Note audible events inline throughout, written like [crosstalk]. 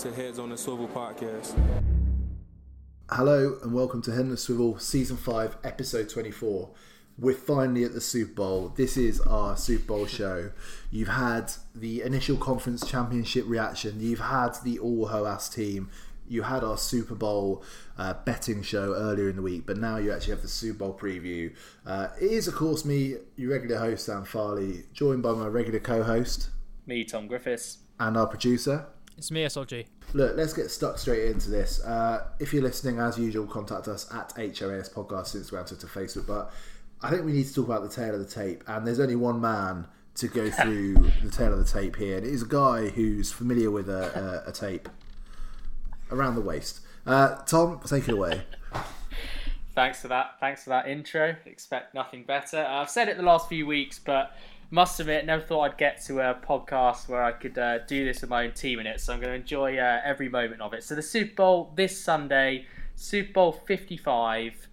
to Heads on the Swivel podcast. Hello and welcome to Head on the Swivel Season 5, Episode 24. We're finally at the Super Bowl. This is our Super Bowl [laughs] show. You've had the initial conference championship reaction, you've had the All Hoas team, you had our Super Bowl uh, betting show earlier in the week, but now you actually have the Super Bowl preview. Uh, it is, of course, me, your regular host, Sam Farley, joined by my regular co host, me, Tom Griffiths, and our producer. It's me, SLG. Look, let's get stuck straight into this. Uh, if you're listening, as usual, contact us at HOAS Podcast, Instagram, Twitter, Facebook. But I think we need to talk about the tale of the tape, and there's only one man to go [laughs] through the tale of the tape here. And it is a guy who's familiar with a, a, a tape around the waist. Uh, Tom, take it away. Thanks for that. Thanks for that intro. Expect nothing better. Uh, I've said it the last few weeks, but must admit, never thought I'd get to a podcast where I could uh, do this with my own team in it. So I'm going to enjoy uh, every moment of it. So the Super Bowl this Sunday, Super Bowl 55,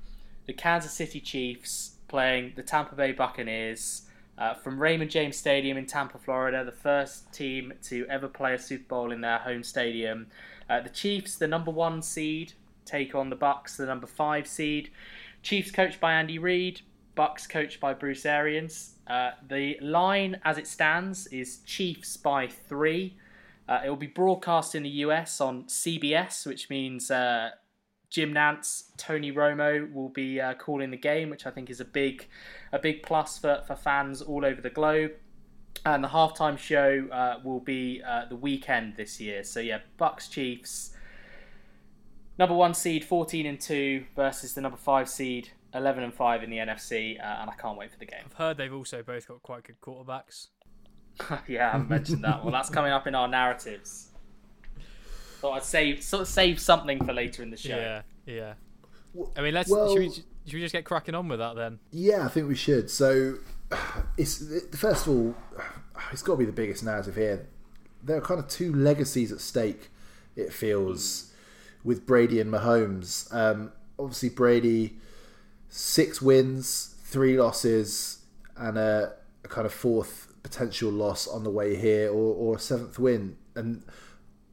the Kansas City Chiefs playing the Tampa Bay Buccaneers. Uh, from Raymond James Stadium in Tampa, Florida, the first team to ever play a Super Bowl in their home stadium. Uh, the Chiefs, the number one seed, take on the Bucks, the number five seed. Chiefs coached by Andy Reid, Bucks coached by Bruce Arians. Uh, the line as it stands is Chiefs by three. Uh, it will be broadcast in the US on CBS, which means uh, Jim Nantz, Tony Romo will be uh, calling the game, which I think is a big, a big plus for, for fans all over the globe. And the halftime show uh, will be uh, the Weeknd this year. So yeah, Bucks Chiefs. Number one seed, fourteen and two, versus the number five seed, eleven and five in the NFC, uh, and I can't wait for the game. I've heard they've also both got quite good quarterbacks. [laughs] yeah, I haven't mentioned that. Well, that's coming up in our narratives. Thought I'd save sort of save something for later in the show. Yeah, yeah. I mean, let's Well- should, we, should we just get cracking on with that then? Yeah, I think we should. So, [sighs] it's first of all, [sighs] it's got to be the biggest narrative here. There are kind of two legacies at stake. It feels with Brady and Mahomes. Um, obviously, Brady six wins, three losses, and a, a kind of fourth potential loss on the way here, or, or a seventh win. And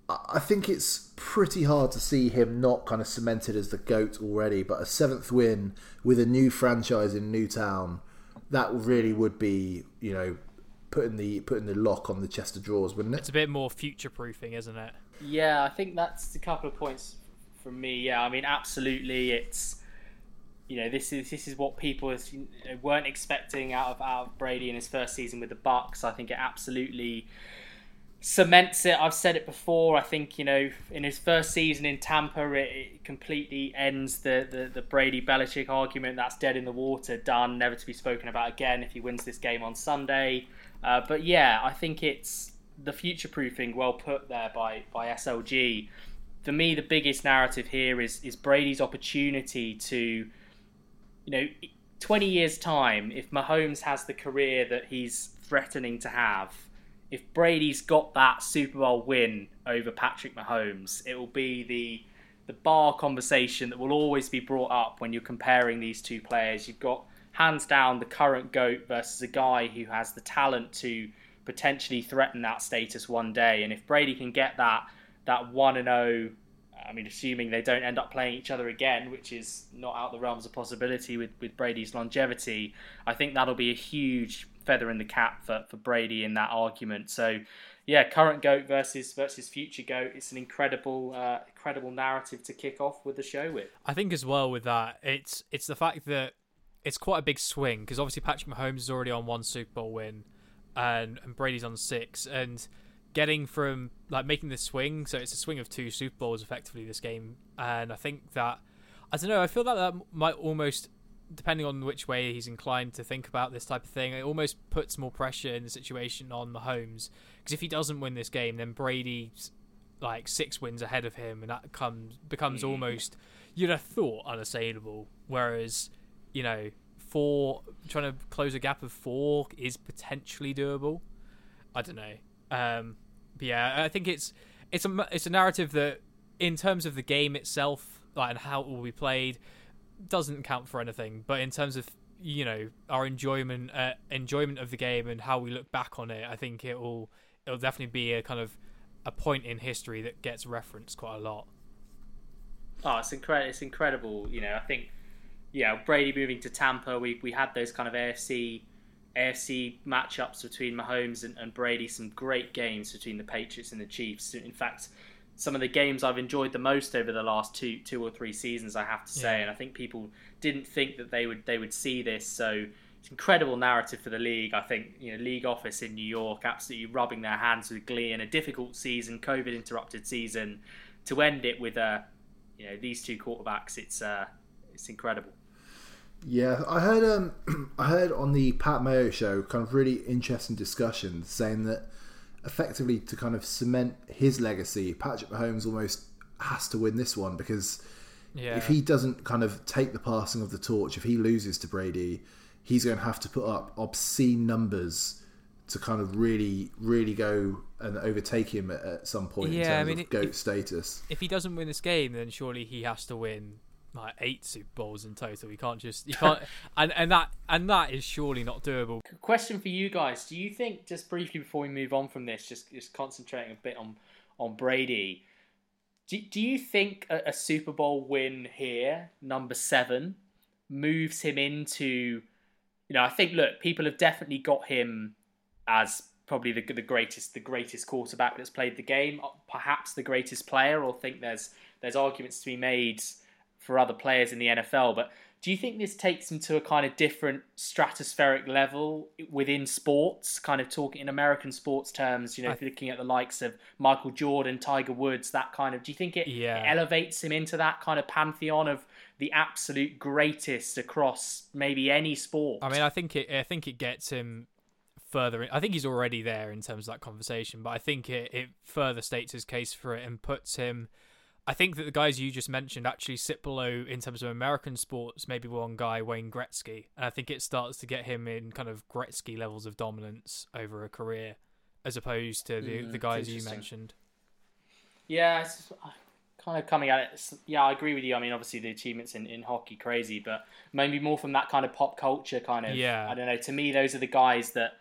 I I think it's pretty hard to see him not kind of cemented as the GOAT already, but a seventh win with a new franchise in Newtown, that really would be, you know, putting the putting the lock on the chest of drawers, wouldn't it? It's a bit more future proofing, isn't it? Yeah, I think that's a couple of points from me. Yeah, I mean, absolutely, it's you know this is this is what people you know, weren't expecting out of out of Brady in his first season with the Bucks. I think it absolutely cements it. I've said it before. I think you know in his first season in Tampa, it, it completely ends the, the the Brady Belichick argument. That's dead in the water, done, never to be spoken about again. If he wins this game on Sunday, uh, but yeah, I think it's the future proofing well put there by by SLG. For me, the biggest narrative here is is Brady's opportunity to, you know, 20 years time, if Mahomes has the career that he's threatening to have, if Brady's got that Super Bowl win over Patrick Mahomes, it will be the the bar conversation that will always be brought up when you're comparing these two players. You've got hands down the current GOAT versus a guy who has the talent to potentially threaten that status one day. And if Brady can get that that one and zero, I mean, assuming they don't end up playing each other again, which is not out the realms of possibility with, with Brady's longevity, I think that'll be a huge feather in the cap for, for Brady in that argument. So, yeah, current goat versus versus future goat. It's an incredible uh, incredible narrative to kick off with the show with. I think as well with that, it's it's the fact that it's quite a big swing because obviously Patrick Mahomes is already on one Super Bowl win, and, and Brady's on six, and getting from like making this swing, so it's a swing of two Super Bowls effectively this game, and I think that I don't know, I feel that that might almost depending on which way he's inclined to think about this type of thing, it almost puts more pressure in the situation on Mahomes because if he doesn't win this game, then Brady's like six wins ahead of him, and that comes becomes almost you'd have thought unassailable. Whereas, you know, four trying to close a gap of four is potentially doable. I don't know. Um, yeah, I think it's it's a it's a narrative that, in terms of the game itself, like and how it will be played, doesn't count for anything. But in terms of you know our enjoyment uh, enjoyment of the game and how we look back on it, I think it will it'll definitely be a kind of a point in history that gets referenced quite a lot. Oh, it's incredible! It's incredible. You know, I think, yeah, Brady moving to Tampa. We we had those kind of AFC AFC matchups between Mahomes and, and Brady. Some great games between the Patriots and the Chiefs. In fact, some of the games I've enjoyed the most over the last two two or three seasons, I have to say. Yeah. And I think people didn't think that they would they would see this. So it's incredible narrative for the league. I think you know league office in New York absolutely rubbing their hands with glee in a difficult season, COVID interrupted season, to end it with a uh, you know these two quarterbacks. It's uh, it's incredible. Yeah, I heard um, [clears throat] I heard on the Pat Mayo show kind of really interesting discussion saying that effectively to kind of cement his legacy, Patrick Mahomes almost has to win this one because yeah. if he doesn't kind of take the passing of the torch, if he loses to Brady, he's going to have to put up obscene numbers to kind of really, really go and overtake him at, at some point yeah, in terms I mean, of goat if, status. If he doesn't win this game, then surely he has to win like eight Super Bowls in total. You can't just you can't, [laughs] and and that and that is surely not doable. Question for you guys: Do you think just briefly before we move on from this, just just concentrating a bit on on Brady? Do, do you think a, a Super Bowl win here, number seven, moves him into? You know, I think look, people have definitely got him as probably the the greatest the greatest quarterback that's played the game, uh, perhaps the greatest player, or think there's there's arguments to be made for other players in the NFL. But do you think this takes them to a kind of different stratospheric level within sports? Kind of talking in American sports terms, you know, I, looking at the likes of Michael Jordan, Tiger Woods, that kind of. Do you think it, yeah. it elevates him into that kind of pantheon of the absolute greatest across maybe any sport? I mean, I think it. I think it gets him further. In, I think he's already there in terms of that conversation, but I think it, it further states his case for it and puts him I think that the guys you just mentioned actually sit below in terms of American sports, maybe one guy, Wayne Gretzky. And I think it starts to get him in kind of Gretzky levels of dominance over a career, as opposed to the, mm, the guys you mentioned. Yeah, it's kind of coming at it. Yeah, I agree with you. I mean, obviously the achievements in, in hockey crazy, but maybe more from that kind of pop culture kind of. Yeah. I don't know. To me, those are the guys that,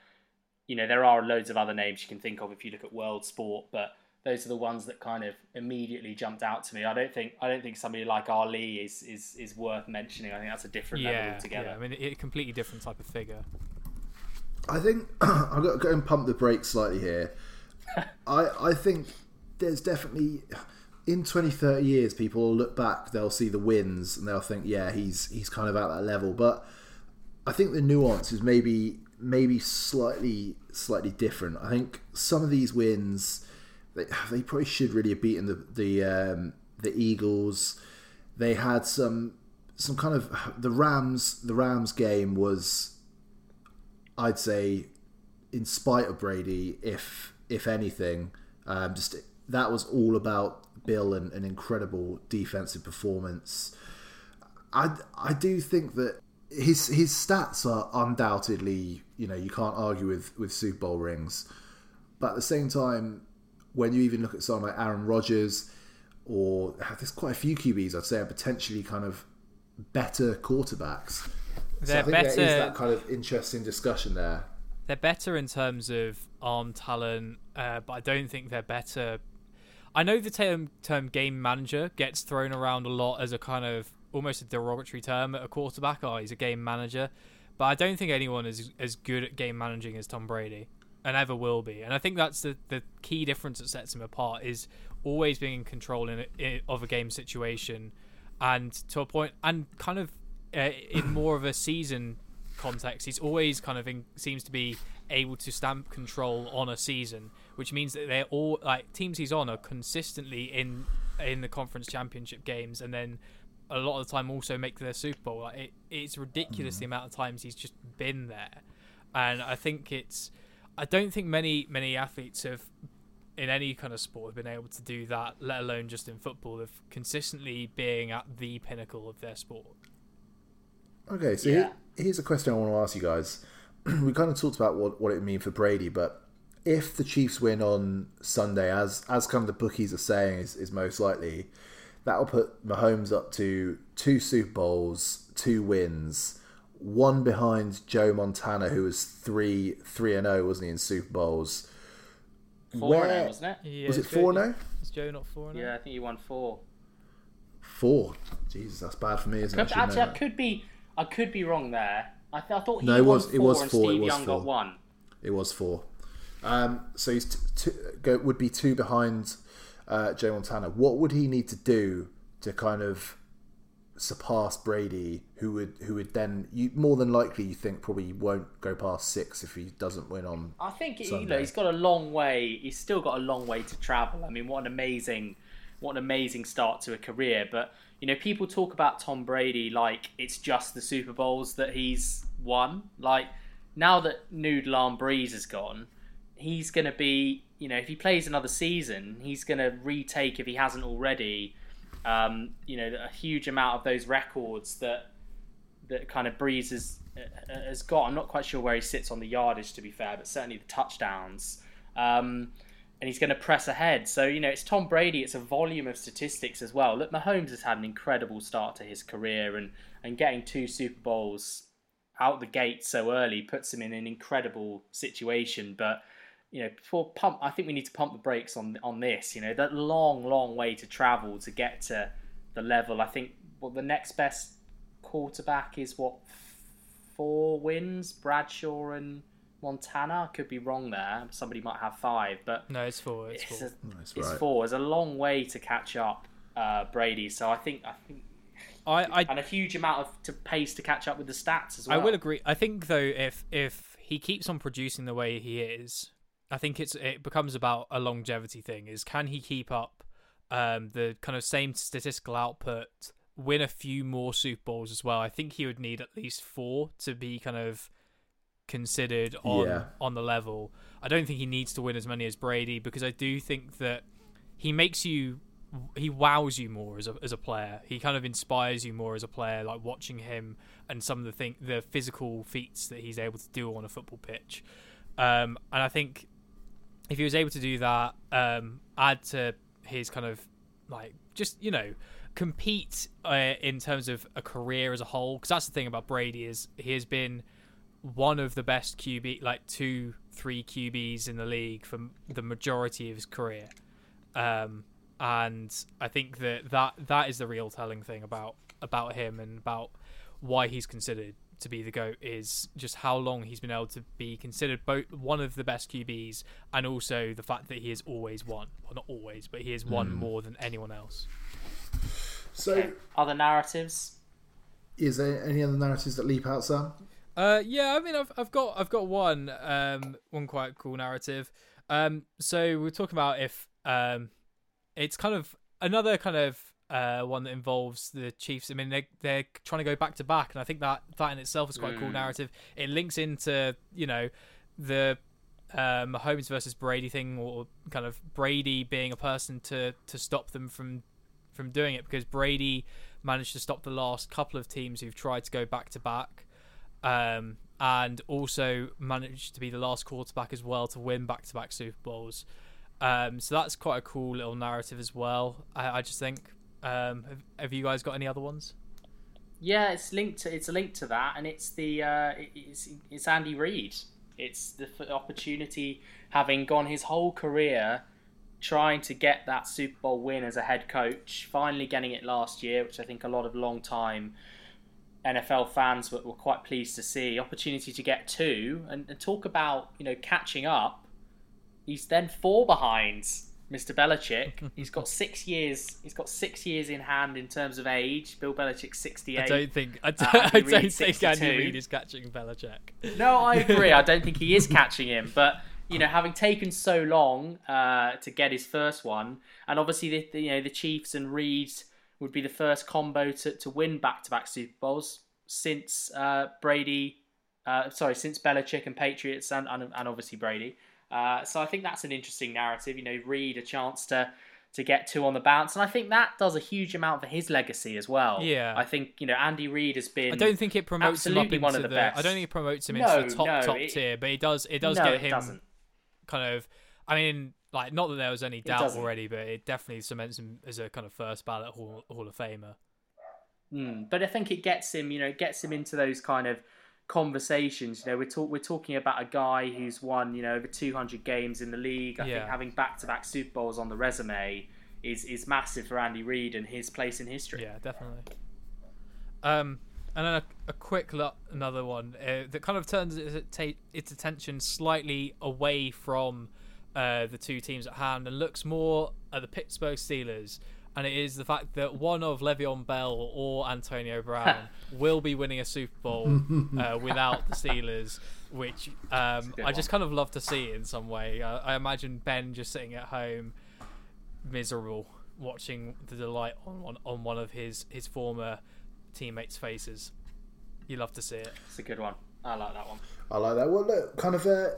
you know, there are loads of other names you can think of if you look at world sport, but those are the ones that kind of immediately jumped out to me. I don't think I don't think somebody like Ali is is, is worth mentioning. I think that's a different yeah, level altogether. Yeah, I mean, a completely different type of figure. I think [clears throat] I've got to go and pump the brakes slightly here. [laughs] I I think there's definitely in 20 30 years people will look back they'll see the wins and they'll think yeah he's he's kind of at that level but i think the nuance is maybe maybe slightly slightly different i think some of these wins they, [sighs] they probably should really have beaten the the um, the Eagles. They had some some kind of [sighs] the Rams. The Rams game was, I'd say, in spite of Brady, if if anything, um, just that was all about Bill and an incredible defensive performance. I I do think that his his stats are undoubtedly you know you can't argue with with Super Bowl rings, but at the same time when you even look at someone like Aaron Rodgers, or there's quite a few QBs I'd say are potentially kind of better quarterbacks. They're so I think better. There is that kind of interesting discussion there. They're better in terms of arm talent, uh, but I don't think they're better. I know the term, term game manager gets thrown around a lot as a kind of almost a derogatory term at a quarterback. Oh, he's a game manager. But I don't think anyone is as good at game managing as Tom Brady and ever will be. And I think that's the, the key difference that sets him apart is always being in control in, in of a game situation, and to a point, and kind of uh, in more of a season context, he's always kind of in, seems to be able to stamp control on a season, which means that they're all like teams he's on are consistently in in the conference championship games, and then a lot of the time also make their Super Bowl. Like it, it's ridiculous mm. the amount of times he's just been there, and I think it's I don't think many many athletes have in any kind of sport have been able to do that, let alone just in football, of consistently being at the pinnacle of their sport. Okay, so yeah. here, here's a question I want to ask you guys. [clears throat] we kind of talked about what, what it would mean for Brady, but if the Chiefs win on Sunday, as as kind of the bookies are saying is, is most likely, that will put Mahomes up to two Super Bowls, two wins, one behind Joe Montana, who was three three and zero, oh, wasn't he in Super Bowls? Four Where- now, wasn't it? Yeah, Was it is Joe- four now? Is Joe not four now? Yeah, I think he won four. Four. Jesus, that's bad for me, isn't it? I Could, should know actually, I could be, I could be wrong there. I, th- I thought he No, it won was- four it was and four, it Steve was Young got four. one. It was four. Um, so he's t- t- go, would be two behind uh, Joe Montana. What would he need to do to kind of surpass Brady, who would who would then you more than likely you think probably won't go past six if he doesn't win on. I think you know he's got a long way. He's still got a long way to travel. I mean, what an amazing, what an amazing start to a career. But you know, people talk about Tom Brady like it's just the Super Bowls that he's won. Like now that Drew Brees is gone, he's going to be. You know, if he plays another season, he's going to retake if he hasn't already. Um, you know, a huge amount of those records that that kind of Brees has, uh, has got. I'm not quite sure where he sits on the yardage, to be fair, but certainly the touchdowns. Um, and he's going to press ahead. So, you know, it's Tom Brady. It's a volume of statistics as well. Look, Mahomes has had an incredible start to his career, and, and getting two Super Bowls out the gate so early puts him in an incredible situation. But, you know, before pump, I think we need to pump the brakes on on this. You know, that long, long way to travel to get to the level. I think well, the next best quarterback is what four wins Bradshaw and Montana. I could be wrong there. Somebody might have five, but No, it's four. It's, it's, four. a, That's it's right. four. It's a long way to catch up uh, Brady. So I think I think I, I and a huge amount of to pace to catch up with the stats as well. I will agree. I think though, if if he keeps on producing the way he is, I think it's it becomes about a longevity thing. Is can he keep up um, the kind of same statistical output, win a few more Super Bowls as well? I think he would need at least four to be kind of considered on Yeah. on the level. I don't think he needs to win as many as Brady because I do think that he makes you he wows you more as a as a player. He kind of inspires you more as a player, like watching him and some of the thing the physical feats that he's able to do on a football pitch. Um, and I think if he was able to do that, um, add to his kind of like just you know compete uh, in terms of a career as a whole, because that's the thing about Brady is he has been one of the best QB, like two, three QBs in the league for the majority of his career. Um, and I think that, that that is the real telling thing about about him and about why he's considered to be the goat is just how long he's been able to be considered both one of the best QBs and also the fact that he has always won. Well, not always, but he has won more than anyone else. So, Okay. Other narratives. is there any other narratives that leap out, Sam? Uh, yeah, I mean, I've I've got I've got one um one quite cool narrative. Um, so we're talking about if um, it's kind of another kind of uh one that involves the Chiefs. I mean, they they're trying to go back to back, and I think that that in itself is quite a cool Mm. narrative. It links into you know the uh, Mahomes versus Brady thing, or kind of Brady being a person to to stop them from from doing it because Brady managed to stop the last couple of teams who've tried to go back to back um, and also managed to be the last quarterback as well to win back-to-back Super Bowls. Um, so that's quite a cool little narrative as well. I, I just think. Um, have, have you guys got any other ones? Yeah, it's linked to it's linked to that, and it's the uh, it's it's Andy Reid. It's the opportunity, having gone his whole career trying to get that Super Bowl win as a head coach, finally getting it last year, which I think a lot of long time NFL fans were, were quite pleased to see. Opportunity to get two, and, and talk about you know catching up. He's then four behind Mr. Belichick. [laughs] he's got six years. He's got six years in hand in terms of age. Bill Belichick's sixty-eight. I don't think I don't, Andy I don't think Andy Reid is catching Belichick. No, I agree. I don't think he is [laughs] catching him, but you know, having taken so long uh, to get his first one, and obviously the, the you know the Chiefs and Reid would be the first combo to, to win back-to-back Super Bowls since uh, Brady, uh, sorry, since Belichick and Patriots and and, and obviously Brady. Uh, so I think that's an interesting narrative. You know, Reid a chance to to get two on the bounce, and I think that does a huge amount for his legacy as well. Yeah. I think you know Andy Reid has been. I don't think it promotes him up into one of the the. best. I don't think it promotes him No, into the top no, top it- tier, but it does. It does no, get him doesn't. kind of. I mean, like not that there was any doubt already, but it definitely cements him as a kind of first ballot Hall, Hall of Famer. Mm, but I think it gets him, you know, it gets him into those kind of conversations. You know, we're talk, we're talking about a guy who's won you know over 200 games in the league. I Yeah. think having back to back Super Bowls on the resume is is massive for Andy Reid and his place in history. Yeah, definitely. Um, and then a, a quick lo- another one uh, that kind of turns its, its attention slightly away from uh, the two teams at hand and looks more at the Pittsburgh Steelers. And it is the fact that one of Le'Veon Bell or Antonio Brown will be winning a Super Bowl [laughs] uh, without the Steelers, which um, good I just one. kind of love to see in some way. Uh, I imagine Ben just sitting at home, miserable, watching the delight on on, on one of his his former teammates' faces. You love to see it. It's a good one. I like that one. I like that. Well, look, kind of, uh,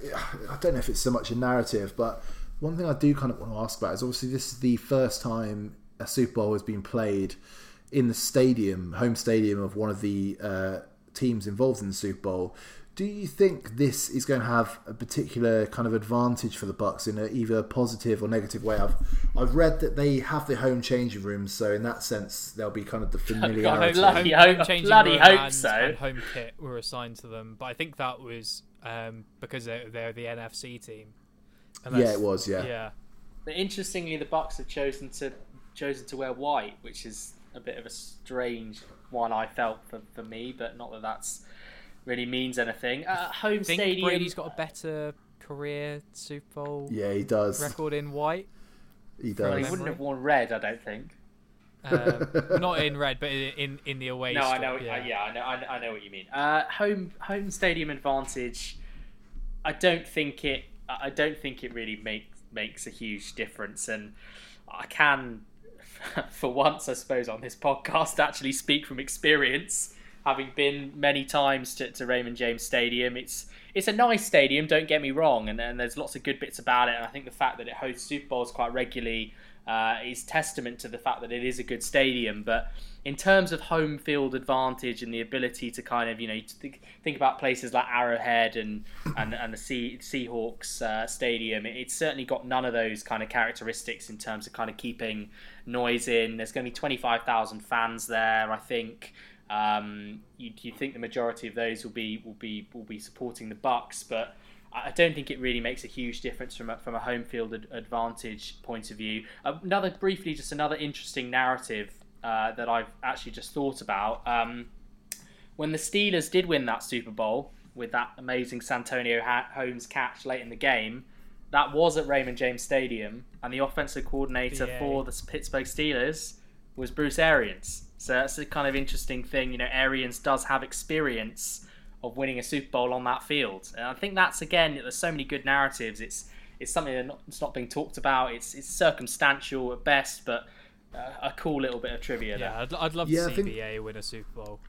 I don't know if it's so much a narrative, but one thing I do kind of want to ask about is obviously this is the first time a Super Bowl has been played in the stadium, home stadium of one of the uh, teams involved in the Super Bowl. Do you think this is going to have a particular kind of advantage for the Bucks in a, either a positive or negative way? I've I've read that they have the home changing rooms, so in that sense, there'll be kind of the [laughs] familiarity. bloody home, hope- changing bloody room hope and, so. and home kit were assigned to them, but I think that was um, because they're, they're the NFC team. Yeah, it was. Yeah. Yeah, But interestingly, the Bucks have chosen to chosen to wear white, which is a bit of a strange one. I felt for, for me, but not that that's really means anything. Uh, home I think stadium. Brady's got a better career Super Bowl Yeah, he does. record in white. He Well, does. he wouldn't have worn red, I don't think. Um, not in red, but in in, in the away. No, I know. Yeah, uh, yeah I know. I know, I know what you mean. Uh, home home stadium advantage. I don't think it. I don't think it really makes makes a huge difference, and I can, [laughs] for once, I suppose, on this podcast, actually speak from experience, having been many times to, to Raymond James Stadium. It's it's a nice stadium. Don't get me wrong, and, and there's lots of good bits about it. And I think the fact that it hosts Super Bowls quite regularly uh, is testament to the fact that it is a good stadium. But in terms of home field advantage and the ability to kind of you know think, think about places like Arrowhead and and, and the sea, Seahawks uh, stadium, it, it's certainly got none of those kind of characteristics in terms of kind of keeping noise in. There's going to be twenty five thousand fans there, I think. Um, you, you think the majority of those will be will be will be supporting the Bucks, but I don't think it really makes a huge difference from a, from a home field ad- advantage point of view. Uh, another briefly, just another interesting narrative uh, that I've actually just thought about. Um, when the Steelers did win that Super Bowl with that amazing Santonio ha- Holmes catch late in the game, that was at Raymond James Stadium, and the offensive coordinator BA. for the Pittsburgh Steelers was Bruce Arians. So that's a kind of interesting thing. You know, Arians does have experience of winning a Super Bowl on that field, and I think that's again. There's so many good narratives. It's it's something that's not, it's not being talked about. It's it's circumstantial at best, but uh, a cool little bit of trivia Yeah, there. I'd, I'd love Yeah, to I see think- BA win a Super Bowl.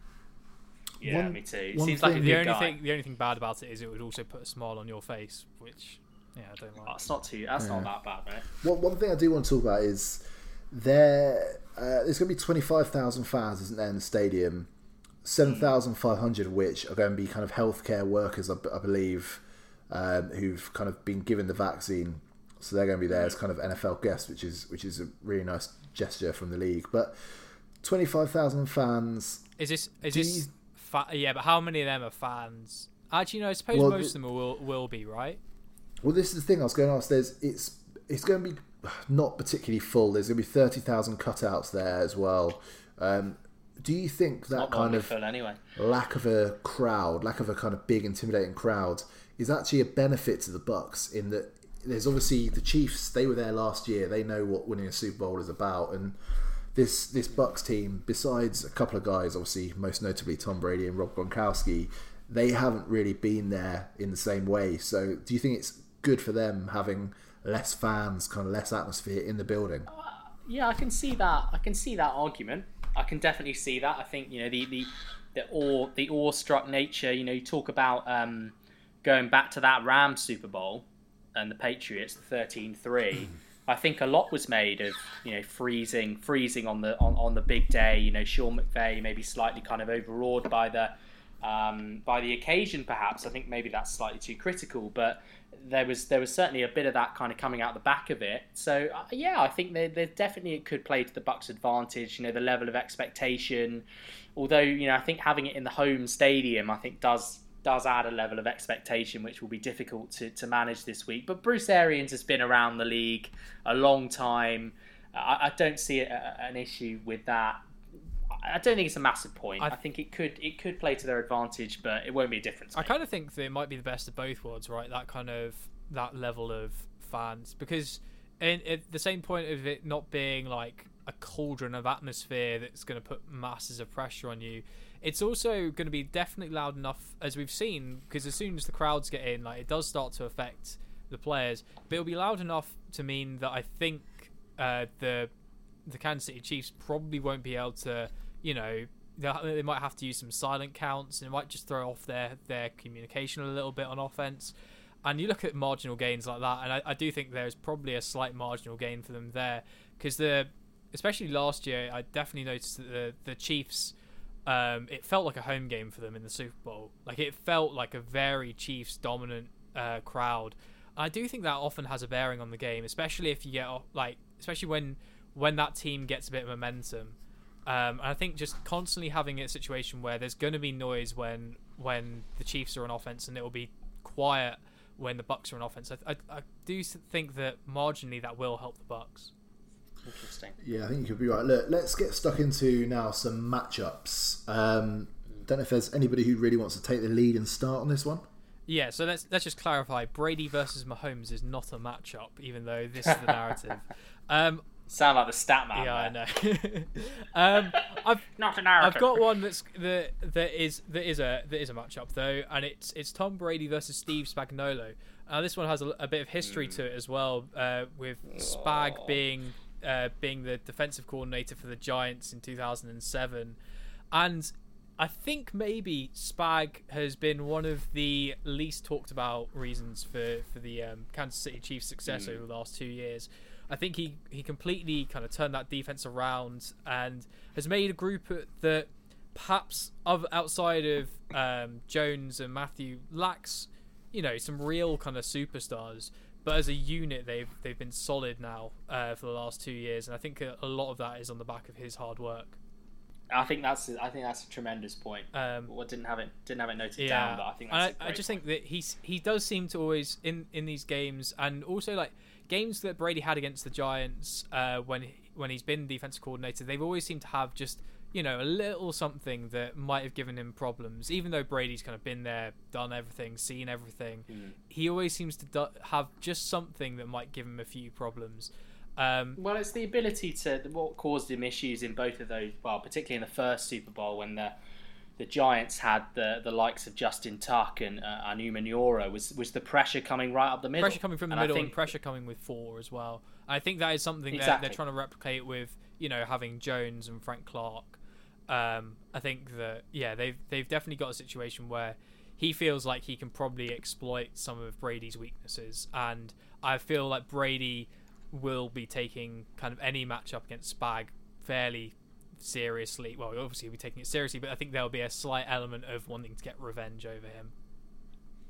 Yeah, One- me too. one Seems like a thing- good The only guy. thing, the only thing bad about it is it would also put a smile on your face, which yeah, I don't like. That's not too. That's not that bad, mate. One, one thing I do want to talk about is there. Uh, there's going to be twenty five thousand fans, isn't there, in the stadium? Seven thousand five hundred of which are going to be kind of healthcare workers, I believe, um, who've kind of been given the vaccine, so they're going to be there as kind of NFL guests, which is which is a really nice gesture from the league. But twenty five thousand fans. Is this is Do this you- fa- yeah? But how many of them are fans? Actually, no. I suppose Well, most of them will will be right. Well, this is the thing I was going to ask. There's it's it's going to be [sighs] not particularly full. There's going to be thirty thousand cutouts there as well. Um, do you think that kind of anyway. lack of a crowd, lack of a kind of big intimidating crowd, is actually a benefit to the Bucks in that there's obviously the Chiefs. They were there last year. They know what winning a Super Bowl is about, and this this Bucks team, besides a couple of guys, obviously most notably Tom Brady and Rob Gronkowski, they haven't really been there in the same way. So, do you think it's good for them having less fans, kind of less atmosphere in the building? Uh, yeah, I can see that. I can see that argument. I can definitely see that. I think you know the the the awe the awestruck nature. You know, you talk about um, going back to that Rams Super Bowl and the Patriots, the 13-3. I think a lot was made of you know freezing freezing on the on, on the big day. You know, Sean McVay maybe slightly kind of overawed by the um, by the occasion. Perhaps I think maybe that's slightly too critical, but there was there was certainly a bit of that kind of coming out the back of it. So uh, yeah, I think there, there definitely it could play to the Bucks' advantage. You know, the level of expectation. Although you know, I think having it in the home stadium, I think does does add a level of expectation which will be difficult to, to manage this week. But Bruce Arians has been around the league a long time. I, I don't see a, an issue with that. I don't think it's a massive point. I, I, think it could it could play to their advantage, but it won't be a difference. I kind of think that it might be the best of both worlds, right? That kind of that level of fans, because in, at the same point of it not being like a cauldron of atmosphere that's going to put masses of pressure on you. It's also going to be definitely loud enough, as we've seen, because as soon as the crowds get in, like it does start to affect the players. But it'll be loud enough to mean that I think uh, the the Kansas City Chiefs probably won't be able to, you know, they might have to use some silent counts and it might just throw off their their communication a little bit on offense. And you look at marginal gains like that, and I, I do think there's probably a slight marginal gain for them there because the especially last year, I definitely noticed that the the Chiefs. Um, it felt like a home game for them in the Super Bowl. Like it felt like a very Chiefs dominant uh, crowd. I do think that often has a bearing on the game, especially if you get like, especially when when that team gets a bit of momentum. Um, and I think just constantly having a situation where there's going to be noise when when the Chiefs are on offense, and it will be quiet when the Bucks are on offense. I, I, I do think that marginally that will help the Bucks. Interesting. Yeah, I think you could be right. Look, let's get stuck into now some matchups. Um, don't know if there's anybody who really wants to take the lead and start on this one. Yeah, so let's let's just clarify. Brady versus Mahomes is not a matchup, even though this is the [laughs] narrative. um, Sound like the stat man. Yeah, there. I know. [laughs] um, I've [laughs] not a narrative. I've got one that's that that is that is a that is a matchup though, and it's it's Tom Brady versus Steve Spagnuolo. Uh, this one has a, a bit of history mm. to it as well, uh, with Spag oh. being uh, being the defensive coordinator for the Giants in 2007. And I think maybe Spag has been one of the least talked about reasons for, for the um, Kansas City Chiefs' success mm. over the last two years. I think he, he completely kind of turned that defense around and has made a group that perhaps of, outside of um, Jones and Mathieu lacks, you know, some real kind of superstars but as a unit, they've they've been solid now uh, for the last two years, and I think a, a, lot of that is on the back of his hard work. I think that's I think that's a tremendous point. Um, well, didn't have it didn't have it noted yeah, down, but I think I, I, just point. think that he's he does seem to always in in these games, and also like games that Brady had against the Giants uh, when when he's been defensive coordinator, they've always seemed to have just you know, a little something that might have given him problems. Even though Brady's kind of been there, done everything, seen everything, mm. he always seems to do- have just something that might give him a few problems. Um, well, it's the ability to what caused him issues in both of those. Well, particularly in the first Super Bowl when the the Giants had the the likes of Justin Tuck and uh, Umenyiora was was the pressure coming right up the middle. Pressure coming from the and middle think, and pressure coming with four as well. I think that is something exactly. that they're trying to replicate with you know having Jones and Frank Clark um, I think that yeah, they've they've definitely got a situation where he feels like he can probably exploit some of Brady's weaknesses, and I feel like Brady will be taking kind of any matchup against Spag fairly seriously. Well, obviously he'll be taking it seriously, but I think there'll be a slight element of wanting to get revenge over him.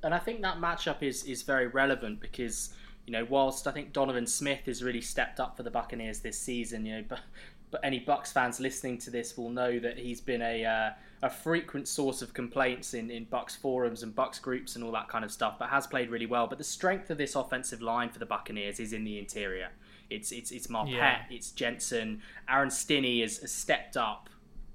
And I think that matchup is is very relevant because you know whilst I think Donovan Smith has really stepped up for the Buccaneers this season, you know, but but any Bucks fans listening to this will know that he's been a uh, a frequent source of complaints in, in Bucks forums and Bucks groups and all that kind of stuff, but has played really well. But the strength of this offensive line for the Buccaneers is in the interior. It's it's it's Marpet, yeah. it's Jensen, Aaron Stinnie has, has stepped up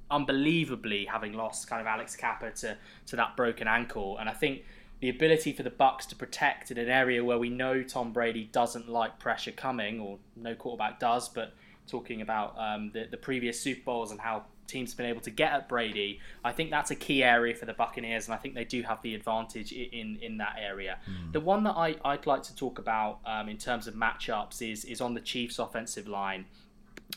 unbelievably, having lost kind of Alex Cappa to to that broken ankle, and I think the ability for the Bucks to protect in an area where we know Tom Brady doesn't like pressure coming, or no quarterback does, but talking about um, the, the previous Super Bowls and how teams have been able to get at Brady, I think that's a key area for the Buccaneers, and I think they do have the advantage in in that area. Mm. The one that I, I'd like to talk about um, in terms of matchups is is on the Chiefs' offensive line.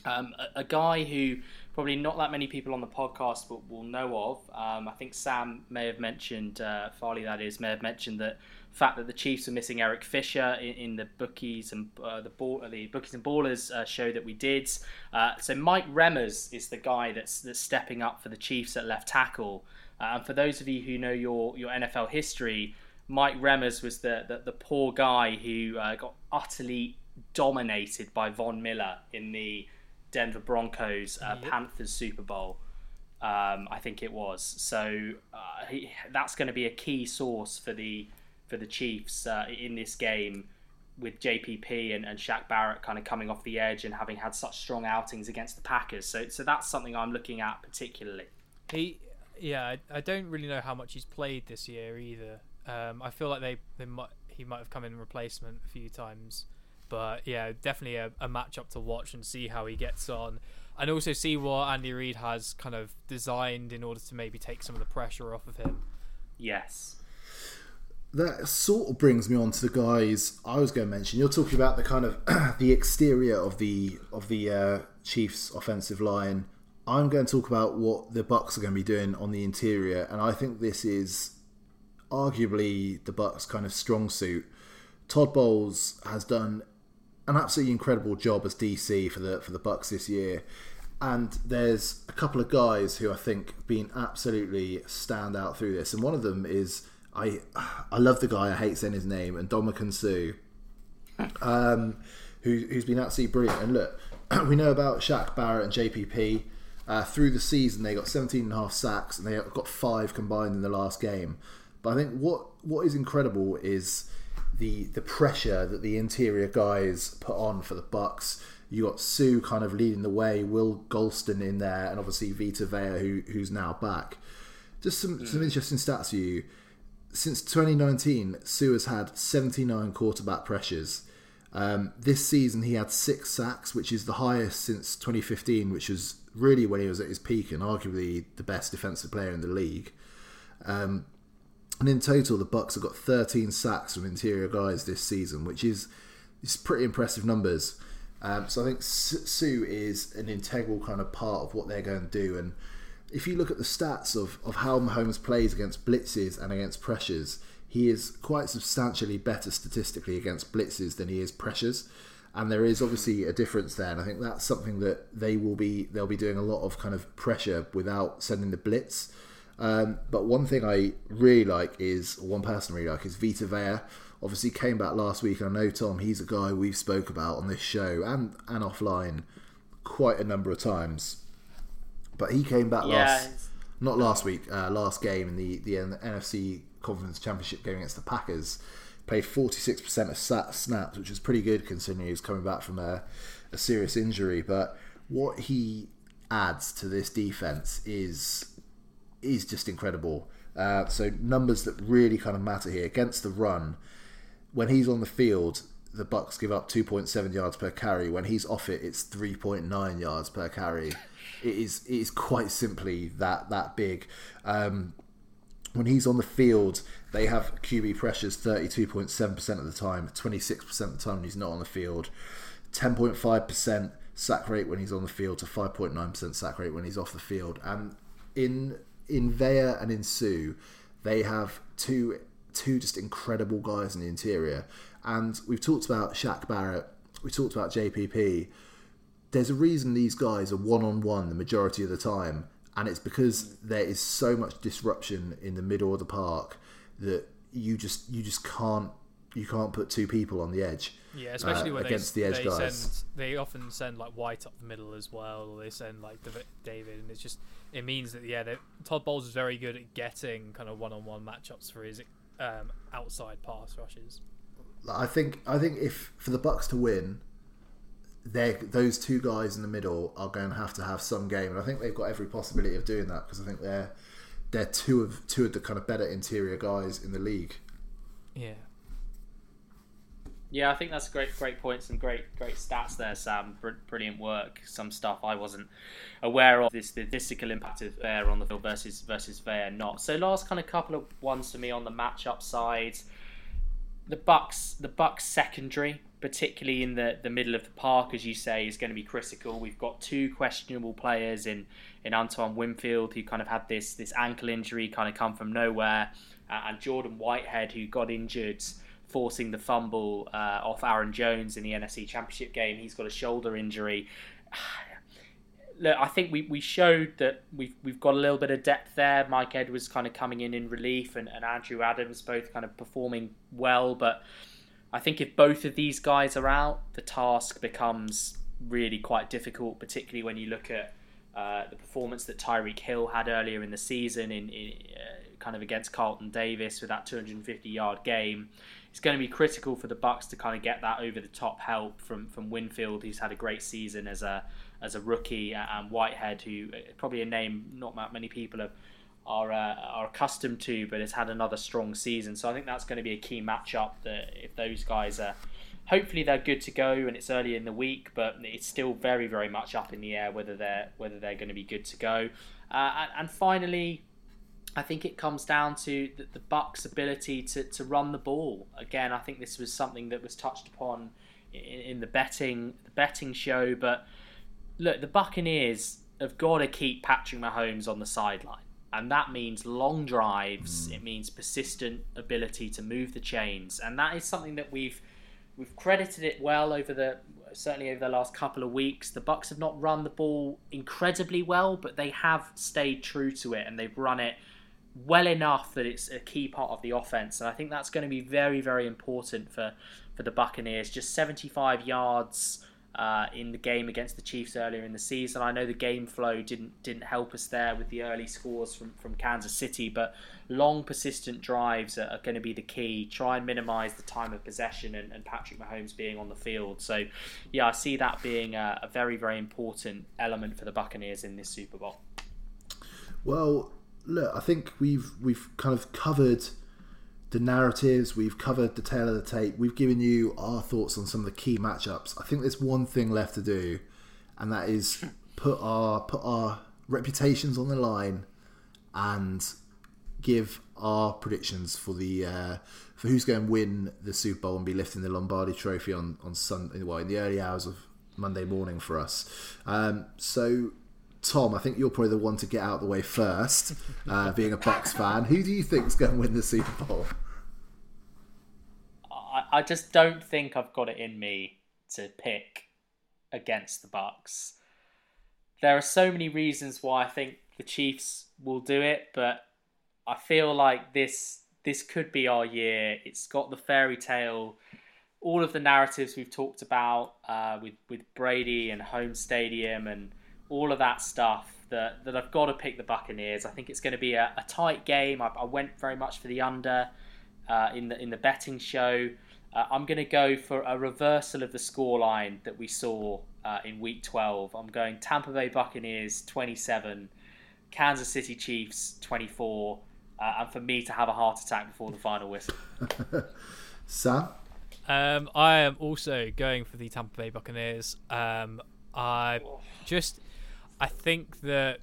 Um, a, a, guy who probably not that many people on the podcast will, will know of. Um, I think Sam may have mentioned, uh, Farley that is, may have mentioned that fact that the Chiefs are missing Eric Fisher in, in the bookies and uh, the ball, the bookies and ballers uh, show that we did. Uh, so Mike Remmers is the guy that's that's stepping up for the Chiefs at left tackle. Uh, and for those of you who know your your NFL history, Mike Remmers was the the, the poor guy who uh, got utterly dominated by Von Miller in the Denver Broncos uh, yep. Panthers Super Bowl. Um, I think it was. So uh, he, that's going to be a key source for the for the Chiefs uh, in this game with JPP and, and Shaq Barrett kind of coming off the edge and having had such strong outings against the Packers. So so that's something I'm looking at particularly. He, yeah, I, I don't really know how much he's played this year either. Um, I feel like they, they might he might have come in replacement a few times, but yeah, definitely a, a matchup to watch and see how he gets on, and also see what Andy Reid has kind of designed in order to maybe take some of the pressure off of him. Yes. That sort of brings me on to the guys I was going to mention. You're talking about the kind of [clears throat] the exterior of the of the uh, Chiefs' offensive line. I'm going to talk about what the Bucks are going to be doing on the interior, and I think this is arguably the Bucks' kind of strong suit. Todd Bowles has done an absolutely incredible job as DC for the for the Bucks this year, and there's a couple of guys who I think have been absolutely stand out through this, and one of them is I I love the guy I hate saying his name, and Ndamukong Suh, um, who who's been absolutely brilliant. And look, [clears throat] we know about Shaq Barrett and JPP. Uh, through the season, they got 17 and a half sacks, and they got five combined in the last game. But I think what what is incredible is the the pressure that the interior guys put on for the Bucks. You got Suh kind of leading the way, Will Gholston in there, and obviously Vita Vea, who who's now back. Just some mm. some interesting stats for you. Since 2019, Suh has had 79 quarterback pressures. Um, this season, he had six sacks, which is the highest since 2015, which was really when he was at his peak and arguably the best defensive player in the league. Um, and in total, the Bucks have got 13 sacks from interior guys this season, which is is pretty impressive numbers. Um, so I think Suh is an integral kind of part of what they're going to do. And if you look at the stats of, of how Mahomes plays against blitzes and against pressures, he is quite substantially better statistically against blitzes than he is pressures. And there is obviously a difference there, and I think that's something that they will be they'll be doing a lot of kind of pressure without sending the blitz. Um, but one thing I really like is one person I really like is Vita Vea. Obviously came back last week. I know Tom. He's a guy we've spoke about on this show and and offline quite a number of times. But he came back yeah, last, not last week, uh, last game in the the NFC Conference Championship game against the Packers. Played 46% of snaps, which is pretty good considering he was coming back from a, a serious injury. But what he adds to this defense is is just incredible. Uh, so numbers that really kind of matter here against the run. When he's on the field, the Bucks give up 2.7 yards per carry. When he's off it, it's 3.9 yards per carry. It is it is quite simply that that big. Um, when he's on the field, they have QB pressures 32.7% of the time, 26% of the time when he's not on the field, 10.5% sack rate when he's on the field to 5.9% sack rate when he's off the field. And in in Vea and in Suh, they have two two just incredible guys in the interior. And we've talked about Shaq Barrett, we talked about JPP. There's a reason these guys are one on one the majority of the time, and it's because there is so much disruption in the middle of the park that you just you just can't you can't put two people on the edge. Yeah, especially uh, when against they, the edge they guys. Send, they often send like White up the middle as well, or they send like David, and it's just it means that yeah, Todd Bowles is very good at getting kind of one-on-one matchups for his um, outside pass rushes. I think I think if for the Bucks to win, they those two guys in the middle are going to have to have some game, and I think they've got every possibility of doing that because I think they're they're two of two of the kind of better interior guys in the league. Yeah, yeah, I think that's great, great points and great, great stats there, Sam. Br- brilliant work. Some stuff I wasn't aware of. This the statistical impact of Vea on the field versus versus Vea not. So last kind of couple of ones for me on the matchup side. The Bucks, the Bucks secondary, particularly in the, the middle of the park, as you say, is going to be critical. We've got two questionable players in in Antoine Winfield, who kind of had this this ankle injury, kind of come from nowhere, uh, and Jordan Whitehead, who got injured forcing the fumble uh, off Aaron Jones in the NFC Championship game. He's got a shoulder injury. [sighs] Look, I think we, we showed that we've we've got a little bit of depth there. Mike Edwards kind of coming in in relief, and, and Andrew Adams both kind of performing well. But I think if both of these guys are out, the task becomes really quite difficult, particularly when you look at uh, the performance that Tyreek Hill had earlier in the season in, in uh, kind of against Carlton Davis with that 250 yard game. It's going to be critical for the Bucks to kind of get that over the top help from from Winfield, who's had a great season as a as a rookie, and Whitehead, who uh, probably a name not many people have, are uh, are accustomed to, but has had another strong season. So I think that's going to be a key matchup. That if those guys are, hopefully they're good to go, and it's early in the week, but it's still very very much up in the air whether they're whether they're going to be good to go. Uh, and, finally, I think it comes down to the, the Bucks' ability to, to run the ball. Again, I think this was something that was touched upon in, in the betting the betting show, but look, the Buccaneers have got to keep Patrick Mahomes on the sideline. And that means long drives. It means persistent ability to move the chains, and that is something that we've we've credited it well over the certainly over the last couple of weeks. The Bucks have not run the ball incredibly well, but they have stayed true to it, and they've run it well enough that it's a key part of the offense. And I think that's going to be very very important for for the Buccaneers. Just 75 yards uh, in the game against the Chiefs earlier in the season. I know the game flow didn't didn't help us there with the early scores from, from Kansas City, but long persistent drives are, are going to be the key. Try and minimise the time of possession and, and, Patrick Mahomes being on the field. So, yeah, I see that being a, a very very important element for the Buccaneers in this Super Bowl. Well, look, I think we've we've kind of covered the narratives, we've covered the tale of the tape, we've given you our thoughts on some of the key matchups. I think there's one thing left to do, and that is put our put our reputations on the line and give our predictions for the uh, for who's going to win the Super Bowl and be lifting the Lombardi Trophy on on Sunday, well, in the early hours of Monday morning for us. Um, so. Tom, I think you're probably the one to get out of the way first, uh, being a Bucks fan. Who do you think is going to win the Super Bowl? I, I just don't think I've got it in me to pick against the Bucks. There are so many reasons why I think the Chiefs will do it, but I feel like this this could be our year. It's got the fairy tale, all of the narratives we've talked about uh, with with Brady and home stadium and all of that stuff. That, that I've got to pick the Buccaneers. I think it's going to be a, a tight game. I, I, went very much for the under uh, in the in the betting show. Uh, I'm going to go for a reversal of the scoreline that we saw uh, in Week 12. I'm going Tampa Bay Buccaneers 27, Kansas City Chiefs 24, uh, and for me to have a heart attack before the final whistle. [laughs] Sam? Um, I am also going for the Tampa Bay Buccaneers. Um, I just, I think that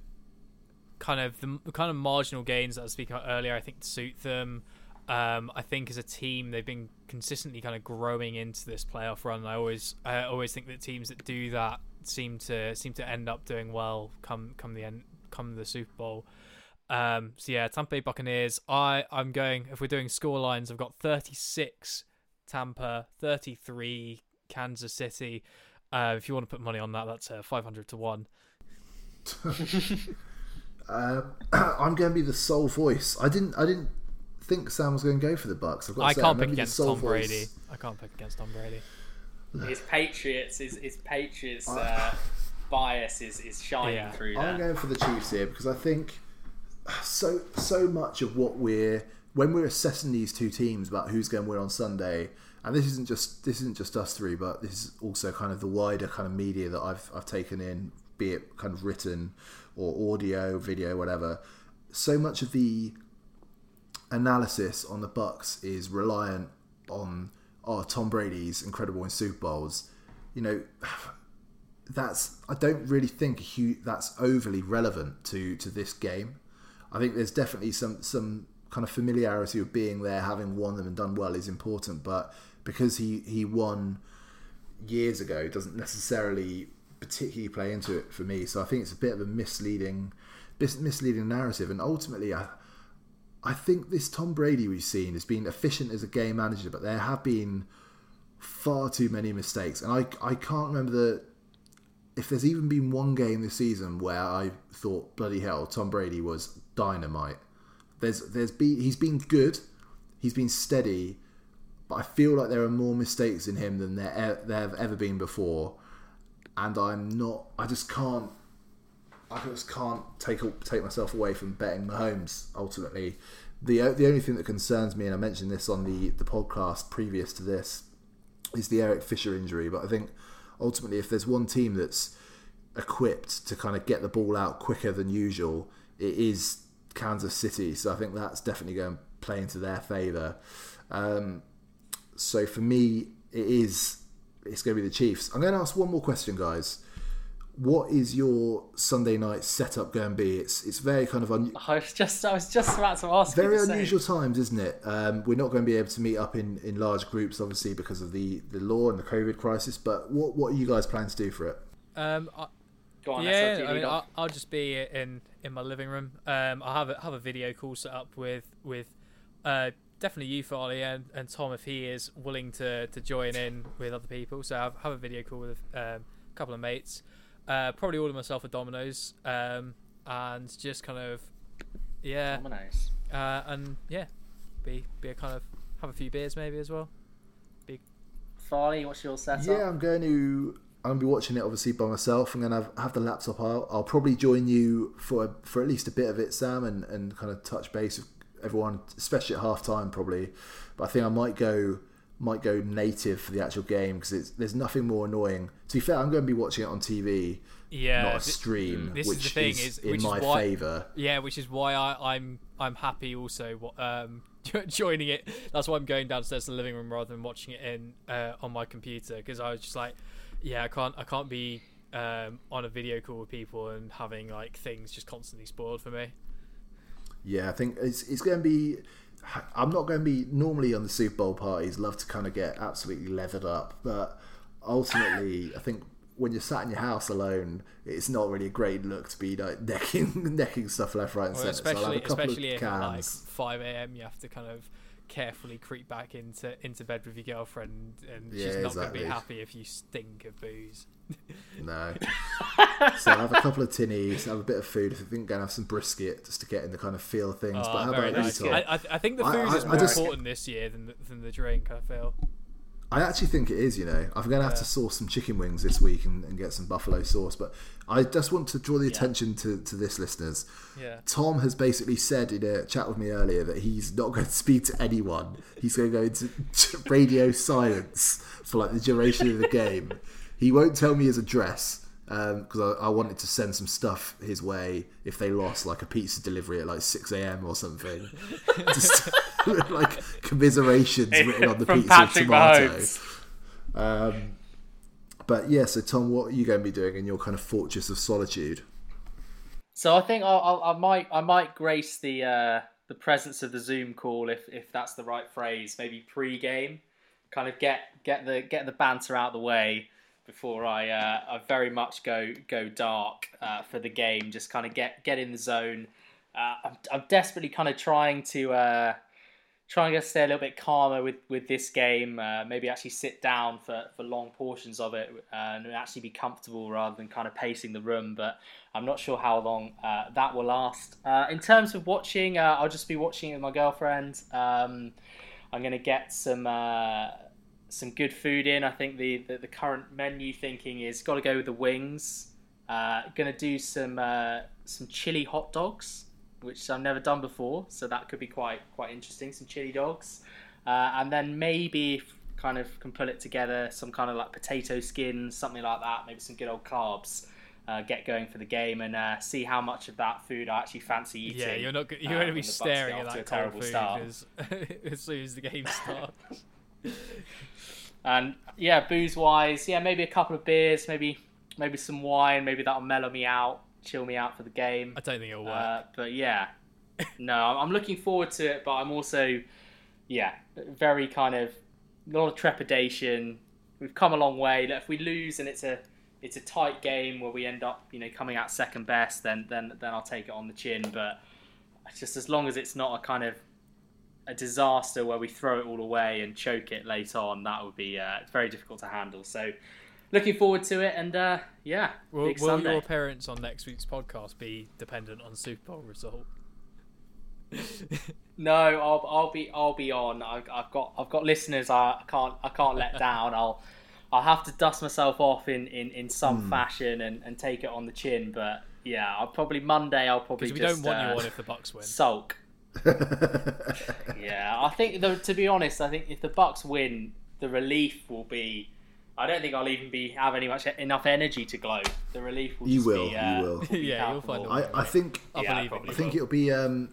kind of the kind of marginal gains that I was speaking about earlier, I think suit them. Um, I think as a team they've been consistently kind of growing into this playoff run. I always I always think that teams that do that seem to seem to end up doing well come come the end come the Super Bowl. Um, so yeah, Tampa Bay Buccaneers. I I'm going if we're doing score lines. I've got 36 Tampa, 33 Kansas City. Uh, if you want to put money on that, that's uh, 500 to one. [laughs] uh, [clears throat] I'm going to be the sole voice. I didn't I didn't think Sam was going to go for the Bucks. I can't pick against Tom voice. Brady. I can't pick against Tom Brady. His Patriots, his, his Patriots uh, bias is, is shining yeah. through. I'm going for the Chiefs here because I think so so much of what we're when we're assessing these two teams about who's going to win on Sunday, and this isn't just this isn't just us three, but this is also kind of the wider kind of media that I've I've taken in, be it kind of written or audio, video, whatever. So much of the analysis on the Bucks is reliant on oh Tom Brady's incredible in Super Bowls, you know, [sighs] that's I don't really think that's overly relevant to to this game. I think there's definitely some some kind of familiarity of being there, having won them and done well is important, but because he he won years ago doesn't necessarily particularly play into it for me. So I think it's a bit of a misleading misleading narrative, and ultimately I I think this Tom Brady we've seen has been efficient as a game manager, but there have been far too many mistakes, and I I can't remember the if there's even been one game this season where I thought bloody hell Tom Brady was dynamite. There's there's been he's been good, he's been steady, but I feel like there are more mistakes in him than there there have ever been before, and I'm not I just can't I just can't take take myself away from betting Mahomes. Ultimately, the the only thing that concerns me, and I mentioned this on the the podcast previous to this, is the Eric Fisher injury. But I think ultimately, if there's one team that's equipped to kind of get the ball out quicker than usual, it is Kansas City. So I think that's definitely going to play into their favour. Um, so for me, it is it's going to be the Chiefs. I'm going to ask one more question, guys. What is your Sunday night setup going to be? It's it's very kind of un- I was just I was just about to ask. you very the same. unusual times, isn't it? Um, we're not going to be able to meet up in, in large groups, obviously, because of the, the law and the COVID crisis. But what what are you guys planning to do for it? Um, I, Go on, yeah, SLG, I mean, I'll. I'll just be in in my living room. Um, I'll have a have a video call set up with with uh definitely you, Farley, and, and Tom if he is willing to to join in with other people. So I have have a video call with um, a couple of mates. Uh, probably order myself a Domino's. Um, and just kind of yeah, Domino's. uh, and yeah, be be a kind of have a few beers maybe as well. Farley, what's your setup? Yeah, I'm going to. I'm going to be watching it obviously by myself. I'm going to have, have the laptop out. I'll probably join you for for at least a bit of it, Sam, and, and kind of touch base with everyone, especially at half time probably. But I think I might go might go native for the actual game because there's nothing more annoying. To be fair, I'm going to be watching it on TV, Yeah, not a stream, this is which the thing, is, is- in is my why- favour. Yeah, which is why I, I'm I'm happy also um, [laughs] joining it. That's why I'm going downstairs to the living room rather than watching it in uh, on my computer because I was just like, yeah, I can't I can't be um, on a video call with people and having like things just constantly spoiled for me. Yeah, I think it's it's going to be. I'm not going to be normally on the Super Bowl parties. Love to kind of get absolutely leathered up, but ultimately, I think when you're sat in your house alone, it's not really a great look to be like [laughs] necking necking stuff left, right, and Well, centre. So I'll have a especially couple especially if at like 5 a.m. you have to kind of carefully creep back into into bed with your girlfriend and she's Yeah, not going to be happy if you stink of booze. No. [laughs] so I'll have a couple of tinnies, I have a bit of food. I think going to have some brisket just to get in the kind of feel of things. but Oh, how very about you, nice. Tom? I, I, I think the food I- is I more just- important this year than the, than the drink. I feel. I actually think it is, you know. I'm going to have to source some chicken wings this week and, and get some buffalo sauce. But I just want to draw the attention to, to this, listeners. Yeah. Tom has basically said in a chat with me earlier that he's not going [laughs] to speak to anyone. He's going to go into [laughs] radio silence for like the duration of the game. He won't tell me his address because I, I wanted to send some stuff his way if they lost, like a pizza delivery at like 6 a.m. or something. [laughs] Just [laughs] like commiserations [laughs] written on the From pizza with Patrick tomato. Um, but yeah, so Tom, what are you going to be doing in your kind of fortress of solitude? So I think I'll, I'll, I might I might grace the uh, the presence of the Zoom call if if that's the right phrase. Maybe pre-game, kind of get get the get the banter out of the way before I uh, I very much go go dark uh, for the game. Just kind of get get in the zone. Uh, I'm, I'm desperately kind of trying to uh, trying to stay a little bit calmer with, with this game. Uh, maybe actually sit down for, for long portions of it and actually be comfortable rather than kind of pacing the room. But I'm not sure how long uh, that will last. In terms of watching, I'll just be watching it with my girlfriend. Um, I'm going to get some some good food in. I think the, the, the current menu thinking is got to go with the wings. Uh, going to do some uh, some chili hot dogs which I've never done before, so that could be quite quite interesting. Some chili dogs, uh, and then maybe kind of can pull it together, some kind of like potato skins, something like that. Maybe some good old carbs. Uh, get going for the game and uh, see how much of that food I actually fancy eating. Yeah, you're not. You're uh, going to be staring at that terrible food start. as, [laughs] as soon as the game [laughs] starts. [laughs] And yeah, booze wise, yeah, maybe a couple of beers, maybe maybe some wine, maybe that'll mellow me out, chill me out for the game. I don't think it'll work. Uh, but yeah, no, I'm I'm looking forward to it. But I'm also, yeah, very kind of a lot of trepidation. We've come a long way. If we lose and it's a it's a tight game where we end up, you know, coming out second best, then then then I'll take it on the chin. But just as long as it's not a kind of a disaster where we throw it all away and choke it late on, that would be uh, it's very difficult to handle. So. Looking forward to it, and uh, yeah, will big will your appearance on next week's podcast be dependent on Super Bowl result? [laughs] No, I'll I'll be I'll be on. I, I've got I've got listeners. I can't I can't let down. [laughs] I'll I'll have to dust myself off in, in, in some fashion and, and take it on the chin. But Yeah, I'll probably Monday. I'll probably Because we just don't want uh, you on if the Bucks win. sulk. Yeah, I think though to be honest, I think if the Bucks win, the relief will be. I don't think I'll even be have any much enough energy to glow. The relief will. You just will, Be, you uh, will. [laughs] Yeah, you'll find palpable. a I, I think I Yeah, believe probably I it. think it'll be. Um,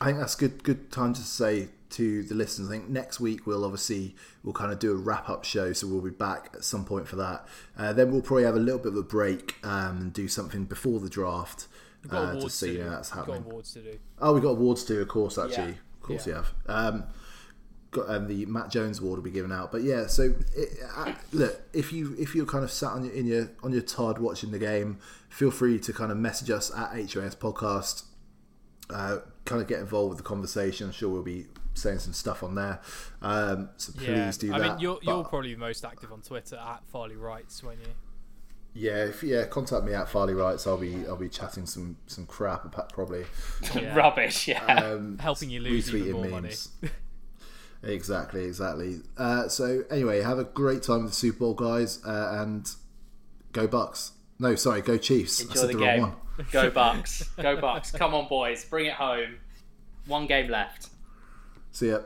I think that's good. Good time to say to the listeners. I think next week we'll obviously we'll kind of do a wrap up show, so we'll be back at some point for that. Uh, then we'll probably have a little bit of a break um, and do something before the draft. We've got uh, to see to you do. know that's We've got happening. awards to do. Oh, we got awards too, of course. Actually, Yeah. of course Yeah. you have. Um, got and the Matt Jones Award will be given out. But yeah, so it, uh, look if you if you're kind of sat on your, in your on your Todd watching the game, feel free to kind of message us at HOS Podcast. Uh, kind of get involved with the conversation. I'm sure we'll be saying some stuff on there. Um, so please Yeah, do I that. mean, you're, you're probably most active on Twitter at Farley Wrights, when you? Yeah, if, yeah. Contact me at Farley Rights. I'll be I'll be chatting some some crap about probably. Yeah. Rubbish. Yeah. um, [laughs] Helping you lose even retweeting more money. memes. [laughs] exactly, exactly. Uh, so anyway, have a great time with the Super Bowl, guys, uh, and go Bucks. No, sorry, go Chiefs. I Enjoy said the the wrong game. one. Go [laughs] Bucks. Go Bucks. Come on, boys. Bring it home. One game left. See ya.